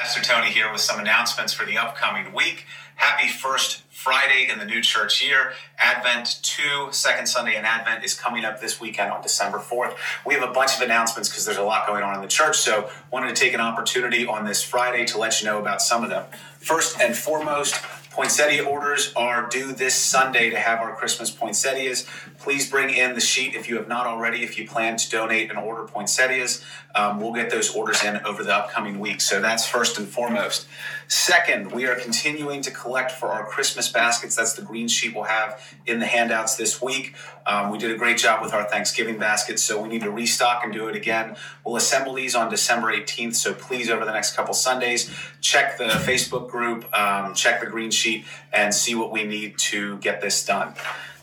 Pastor Tony here with some announcements for the upcoming week. Happy first Friday in the new church year. Advent 2, second Sunday in Advent, is coming up this weekend on December 4th. We have a bunch of announcements because there's a lot going on in the church, so wanted to take an opportunity on this Friday to let you know about some of them. First and foremost, Poinsettia orders are due this Sunday to have our Christmas poinsettias. Please bring in the sheet if you have not already, if you plan to donate and order poinsettias. Um, we'll get those orders in over the upcoming week. So that's first and foremost. Second, we are continuing to collect for our Christmas baskets. That's the green sheet we'll have in the handouts this week. Um, we did a great job with our Thanksgiving baskets, so we need to restock and do it again. We'll assemble these on December 18th, so please, over the next couple Sundays, check the Facebook group, um, check the green sheet, and see what we need to get this done.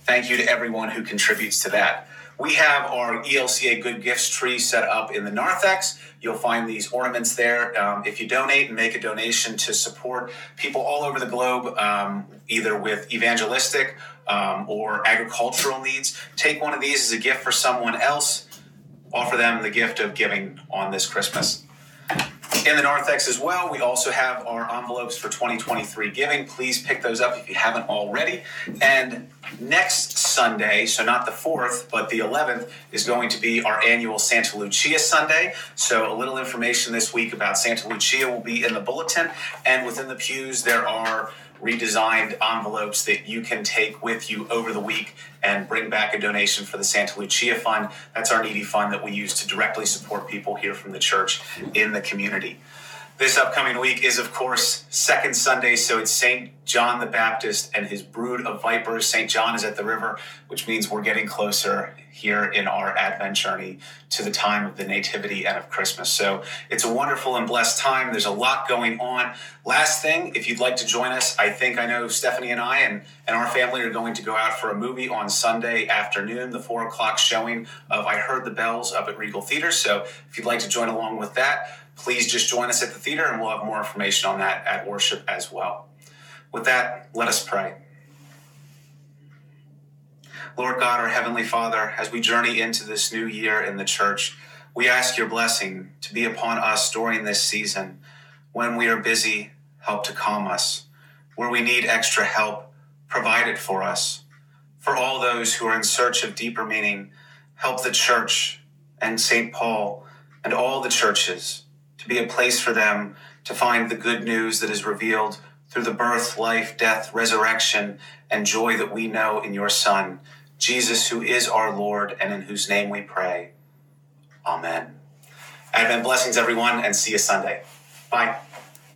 Thank you to everyone who contributes to that. We have our ELCA Good Gifts tree set up in the narthex. You'll find these ornaments there. Um, if you donate and make a donation to support people all over the globe, um, either with evangelistic um, or agricultural needs, take one of these as a gift for someone else. Offer them the gift of giving on this Christmas. In the narthex as well, we also have our envelopes for 2023 giving. Please pick those up if you haven't already. And next Sunday, so not the 4th, but the 11th, is going to be our annual Santa Lucia Sunday. So a little information this week about Santa Lucia will be in the bulletin. And within the pews, there are redesigned envelopes that you can take with you over the week and bring back a donation for the Santa Lucia Fund. That's our needy fund that we use to directly support people here from the church in the community. This upcoming week is, of course, Second Sunday, so it's St. John the Baptist and his brood of vipers. St. John is at the river, which means we're getting closer here in our Advent journey to the time of the Nativity and of Christmas. So it's a wonderful and blessed time. There's a lot going on. Last thing, if you'd like to join us, I think I know Stephanie and I and, and our family are going to go out for a movie on Sunday afternoon, the four o'clock showing of I Heard the Bells up at Regal Theater. So if you'd like to join along with that, please just join us at the theater and we'll have more information on that at worship as well. With that, let us pray. Lord God, our Heavenly Father, as we journey into this new year in the church, we ask your blessing to be upon us during this season. When we are busy, help to calm us. Where we need extra help, provide it for us. For all those who are in search of deeper meaning, help the church and St. Paul and all the churches to be a place for them to find the good news that is revealed through the birth, life, death, resurrection, and joy that we know in your Son, Jesus, who is our Lord and in whose name we pray. Amen. Advent blessings, everyone, and see you Sunday. Bye.